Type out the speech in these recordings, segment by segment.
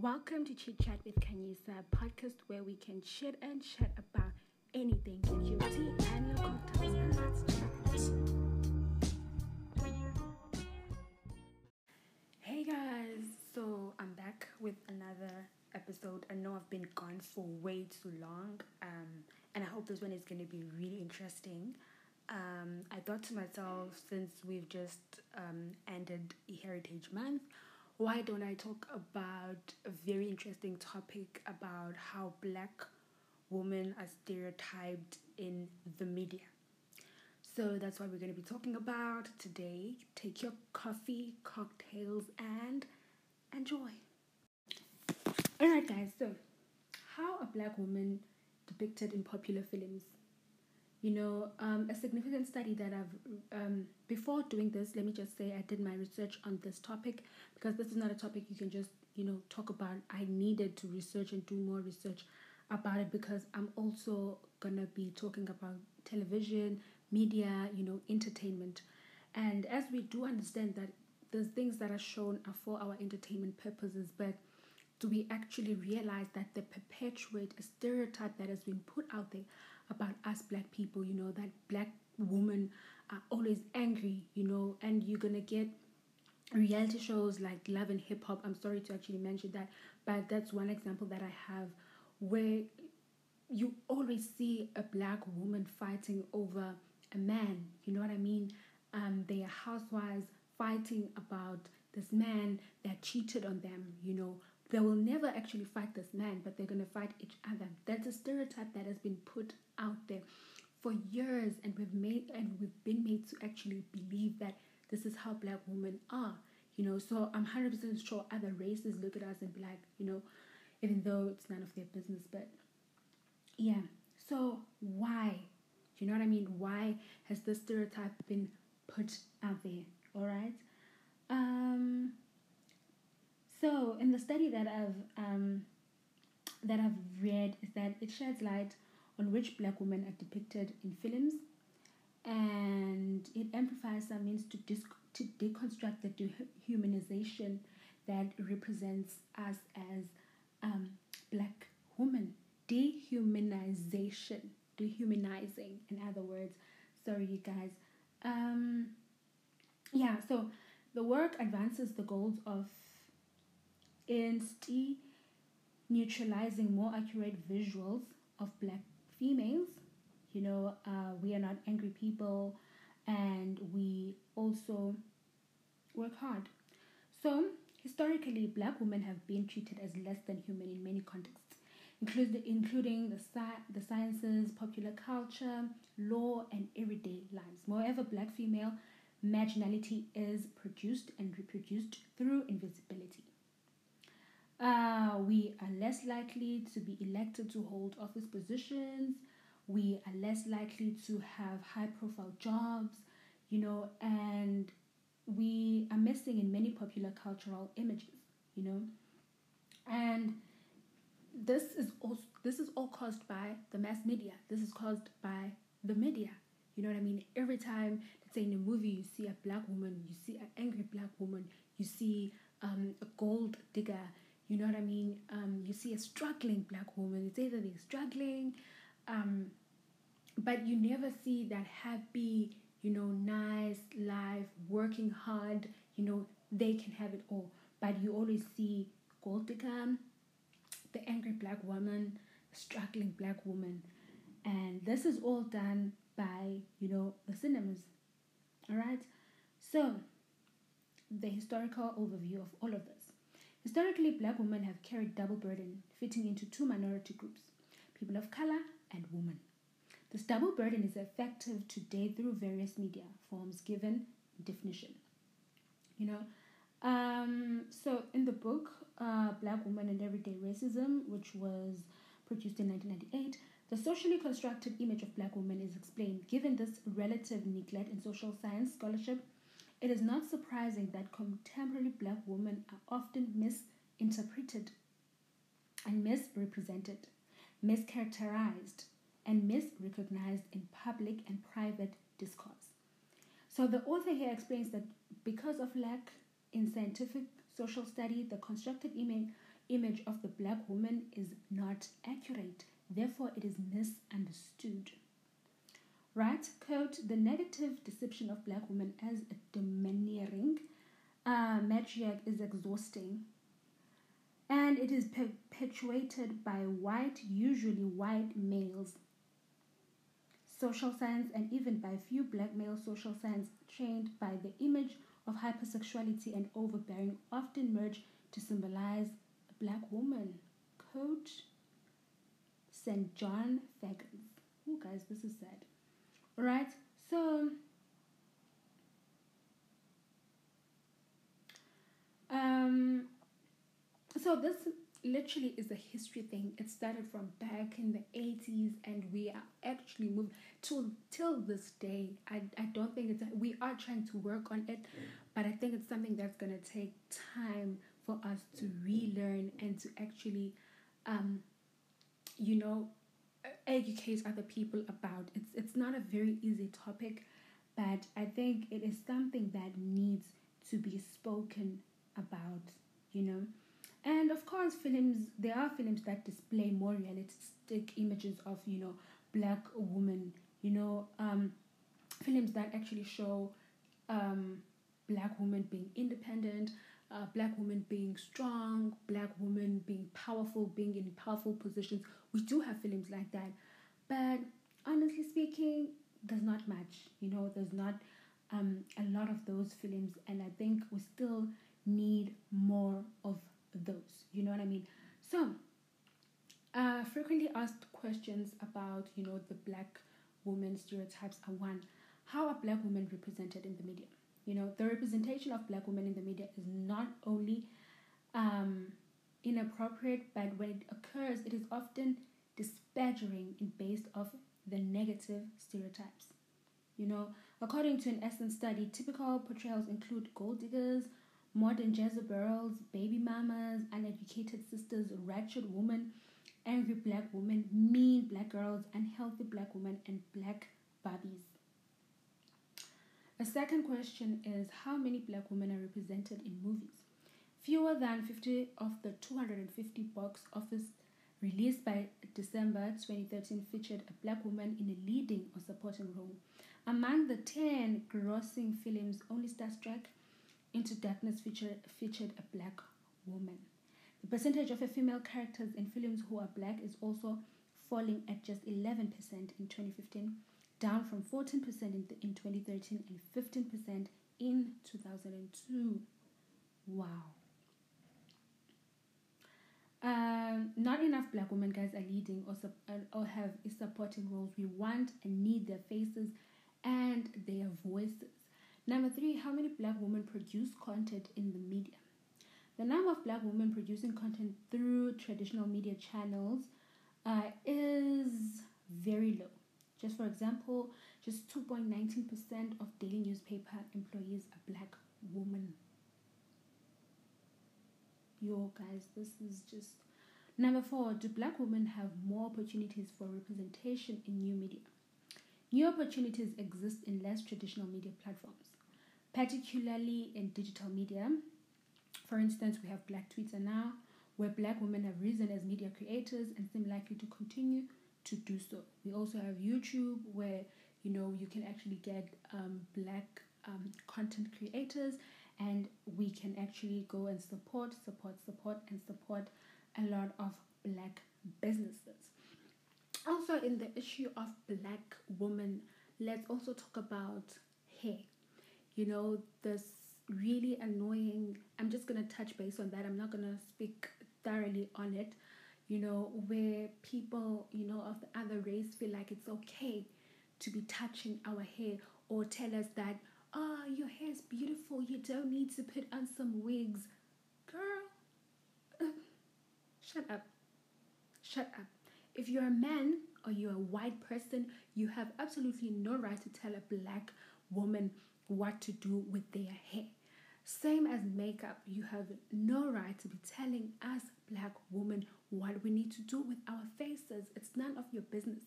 Welcome to Chit Chat with Kanyisa, a podcast where we can chit and chat about anything. Tea and your chat. Hey guys, so I'm back with another episode. I know I've been gone for way too long, um, and I hope this one is going to be really interesting. Um, I thought to myself, since we've just um, ended Heritage Month, why don't I talk about a very interesting topic about how black women are stereotyped in the media? So that's what we're going to be talking about today. Take your coffee, cocktails, and enjoy. Alright, guys, so how a black woman depicted in popular films you know um, a significant study that i've um, before doing this let me just say i did my research on this topic because this is not a topic you can just you know talk about. I needed to research and do more research about it because i'm also gonna be talking about television media you know entertainment. And as we do understand that the things that are shown are for our entertainment purposes but do we actually realize that they perpetuate a stereotype that has been put out there about us black people, you know, that black women are always angry, you know, and you're gonna get reality shows like Love and Hip Hop. I'm sorry to actually mention that, but that's one example that I have where you always see a black woman fighting over a man, you know what I mean? Um, they are housewives fighting about this man that cheated on them, you know, they will never actually fight this man, but they're going to fight each other. That's a stereotype that has been put out there for years, and we've made and we've been made to actually believe that this is how black women are. You know, so I'm hundred percent sure other races look at us and be like, you know, even though it's none of their business, but yeah. So why? You know what I mean? Why has this stereotype been put out there? All right. Um so, in the study that I've um, that I've read, is that it sheds light on which black women are depicted in films, and it amplifies some means to to deconstruct the dehumanization that represents us as um, black women. Dehumanization, dehumanizing, in other words. Sorry, you guys. Um, yeah, so the work advances the goals of instead neutralizing more accurate visuals of black females. You know, uh, we are not angry people and we also work hard. So, historically, black women have been treated as less than human in many contexts, including, including the, sci- the sciences, popular culture, law, and everyday lives. Moreover, black female marginality is produced and reproduced through invisibility. Are less likely to be elected to hold office positions. We are less likely to have high profile jobs, you know, and we are missing in many popular cultural images, you know. And this is also this is all caused by the mass media. This is caused by the media. You know what I mean? Every time, let's say in a movie, you see a black woman, you see an angry black woman, you see um, a gold digger, you know what I mean? Um, you see a struggling black woman. It's either they're struggling, um, but you never see that happy, you know, nice life, working hard. You know, they can have it all. But you always see gold digger, the angry black woman, struggling black woman, and this is all done by you know the cinemas. All right, so the historical overview of all of this. Historically, black women have carried double burden, fitting into two minority groups people of color and women. This double burden is effective today through various media forms given definition. You know, um, so in the book, uh, Black Woman and Everyday Racism, which was produced in 1998, the socially constructed image of black women is explained. Given this relative neglect in social science scholarship, it is not surprising that contemporary black women are often misinterpreted and misrepresented, mischaracterized, and misrecognized in public and private discourse. So the author here explains that because of lack in scientific social study, the constructed image of the black woman is not accurate, therefore, it is misunderstood. Right? Quote The negative deception of black women as a domineering uh, matriarch is exhausting and it is perpetuated by white, usually white males. Social science and even by few black male social science trained by the image of hypersexuality and overbearing often merge to symbolize a black woman. Quote St. John Fagans. Oh, guys, this is sad. Right, so um, so this literally is a history thing. It started from back in the 80s and we are actually moved to till this day. I, I don't think it's we are trying to work on it, but I think it's something that's gonna take time for us to relearn and to actually um you know educate other people about. It's it's not a very easy topic, but I think it is something that needs to be spoken about, you know. And of course, films, there are films that display more realistic images of, you know, black women, you know, um, films that actually show um, black women being independent, uh, black women being strong, black women being powerful, being in powerful positions. We do have films like that. But honestly speaking, does not match. you know, there's not um, a lot of those films. And I think we still need more of those. You know what I mean? So, uh, frequently asked questions about, you know, the black woman stereotypes are one, how are black women represented in the media? You know, the representation of black women in the media is not only um, inappropriate, but when it occurs, it is often disparaging in based off the negative stereotypes. You know, according to an Essence study, typical portrayals include gold diggers, modern Jezebels, baby mamas, uneducated sisters, wretched women, angry black women, mean black girls, unhealthy black women, and black Barbies. A second question is how many black women are represented in movies? Fewer than 50 of the 250 box office released by December 2013 featured a black woman in a leading or supporting role. Among the 10 grossing films, only Star Trek into Darkness featured, featured a black woman. The percentage of female characters in films who are black is also falling at just 11% in 2015, down from 14% in, the, in 2013 and 15% in 2002. Wow. Um, not enough black women guys are leading or, or have supporting roles. We want and need their faces and their voices. Number three, how many black women produce content in the media? The number of black women producing content through traditional media channels uh, is very low. Just for example, just 2.19% of daily newspaper employees are black women. Yo, guys, this is just. Number four, do black women have more opportunities for representation in new media? New opportunities exist in less traditional media platforms particularly in digital media. For instance, we have Black Twitter now, where black women have risen as media creators and seem likely to continue to do so. We also have YouTube, where you know you can actually get um, black um, content creators, and we can actually go and support, support, support, and support a lot of black businesses. Also, in the issue of black women, let's also talk about hair you know, this really annoying, I'm just to touch base on that. I'm not to speak thoroughly on it, you know, where people, you know, of the other race feel like it's okay to be touching our hair or tell us that, oh, your hair is beautiful, you don't need to put on some wigs. Girl, shut up. Shut up. If you're a man or you're a white person, you have absolutely no right to tell a black woman what to do with their hair. Same as makeup, you have no right to be telling us, black women, what we need to do with our faces. It's none of your business.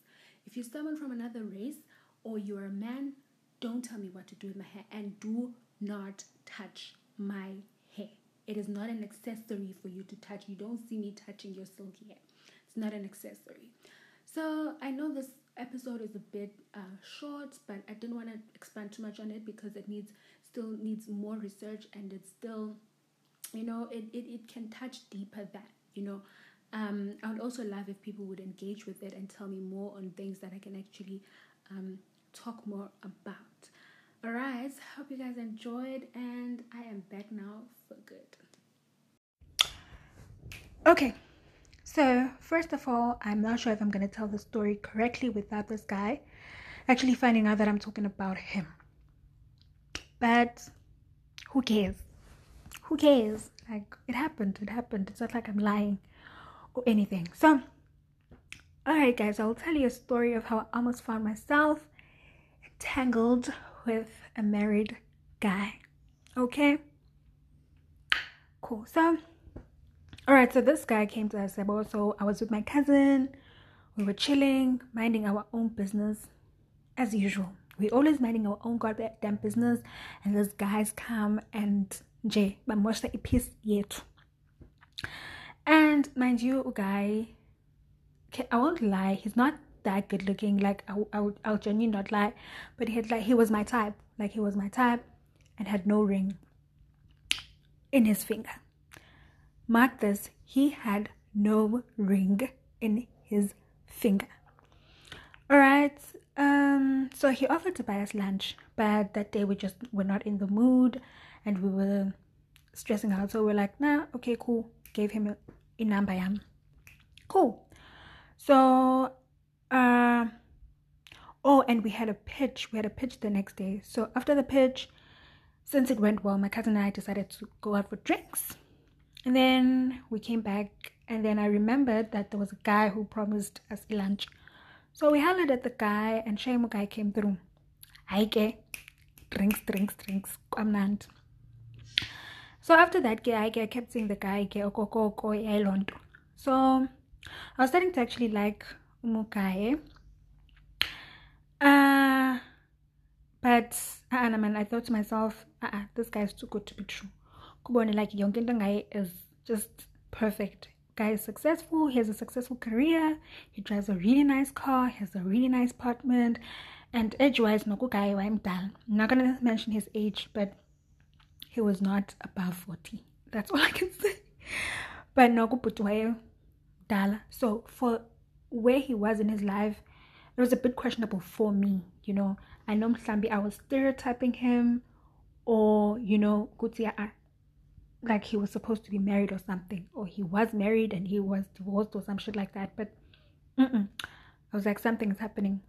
If you're someone from another race or you're a man, don't tell me what to do with my hair and do not touch my hair. It is not an accessory for you to touch. You don't see me touching your silky hair. It's not an accessory. So I know this episode is a bit uh, short, but I didn't want to expand too much on it because it needs still needs more research and it's still, you know, it, it, it can touch deeper that, you know. Um, I would also love if people would engage with it and tell me more on things that I can actually um, talk more about. Alright, hope you guys enjoyed, and I am back now for good. Okay, so first of all, I'm not sure if I'm going to tell the story correctly without this guy actually finding out that I'm talking about him. But who cares? Who cares? Like, it happened, it happened. It's not like I'm lying or anything. So, alright, guys, I'll tell you a story of how I almost found myself entangled with a married guy. Okay? Cool. So, alright, so this guy came to Asebo. So, I was with my cousin. We were chilling, minding our own business as usual. We always minding our own goddamn business, and these guys come and Jay, bamosha piece yet. And mind you, guy, I won't lie, he's not that good looking. Like I, I I'll genuinely not lie, but he had like he was my type. Like he was my type, and had no ring in his finger. Mark this: he had no ring in his finger. All right. Um. So he offered to buy us lunch, but that day we just were not in the mood, and we were stressing out. So we're like, nah, okay, cool. Gave him a, a number, yam. Cool. So uh, oh, and we had a pitch. We had a pitch the next day. So after the pitch, since it went well, my cousin and I decided to go out for drinks. And then we came back, and then I remembered that there was a guy who promised us lunch. So we hollered at the guy, and Shaimu guy came through. Aike, drinks, drinks, drinks, kwamnand. So after that, I kept seeing the guy, so I was starting to actually like Mukai. Uh, but uh, man, I thought to myself, uh, this guy is too good to be true. Kubone like young guy is just perfect. Guy is successful. He has a successful career. He drives a really nice car. He has a really nice apartment. And age-wise, no guy I'm done. I'm not gonna mention his age, but he was not above 40. That's all I can say. But no dala. So for where he was in his life, it was a bit questionable for me. You know, I know Mslambi, I was stereotyping him, or you know, Gutia, ah, ah, like he was supposed to be married or something, or he was married and he was divorced or some shit like that. But mm-mm. I was like, something's happening.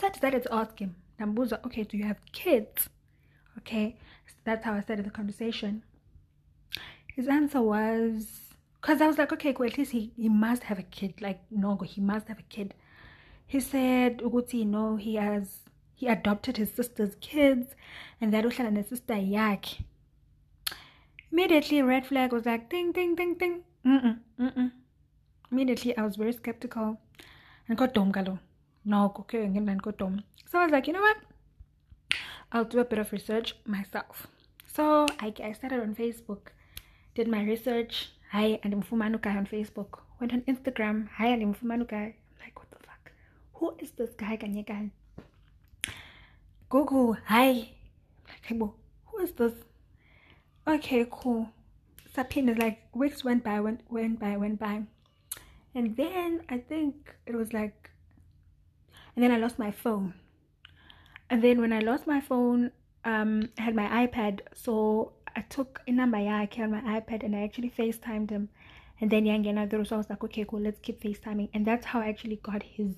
So I decided to ask him, Nambuza, okay, do you have kids? Okay, that's how I started the conversation. His answer was because I was like, okay, cool, at least he, he must have a kid. Like, no, he must have a kid. He said, Uguti, know, he has, he adopted his sister's kids and that was and his sister yak. Immediately, red flag was like, ding, ding, ding, ding. Mm-mm, mm-mm. Immediately, I was very skeptical. And got dumb, galo. No, okay, and got dumb. So I was like, you know what? I'll do a bit of research myself. So I, I started on Facebook, did my research, hi andimfumana guy on facebook. Went on instagram hi andimfumana guy i'm like what the fuck? Who is this guy kanye guy? Google hi. I'm like hey, who is this? Okay cool. Sapin is like weeks went by went went by went by. And then i think it was like and then i lost my phone and then when i lost my phone um i had my ipad so I took a number yake on my iPad and I actually FaceTimed him. And then Yangena there so I was like, okay, cool, let's keep FaceTiming. And that's how I actually got his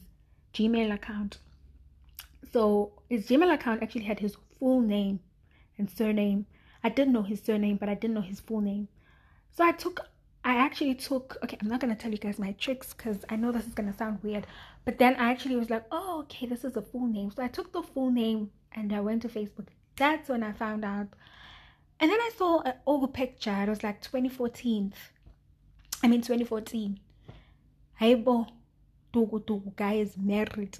Gmail account. So his Gmail account actually had his full name and surname. I didn't know his surname, but I didn't know his full name. So I took I actually took okay, I'm not gonna tell you guys my tricks because I know this is gonna sound weird, but then I actually was like, oh okay, this is a full name. So I took the full name and I went to Facebook. That's when I found out and then I saw an old picture. It was like 2014. I mean 2014. Aibo, Togo Togo guy is married.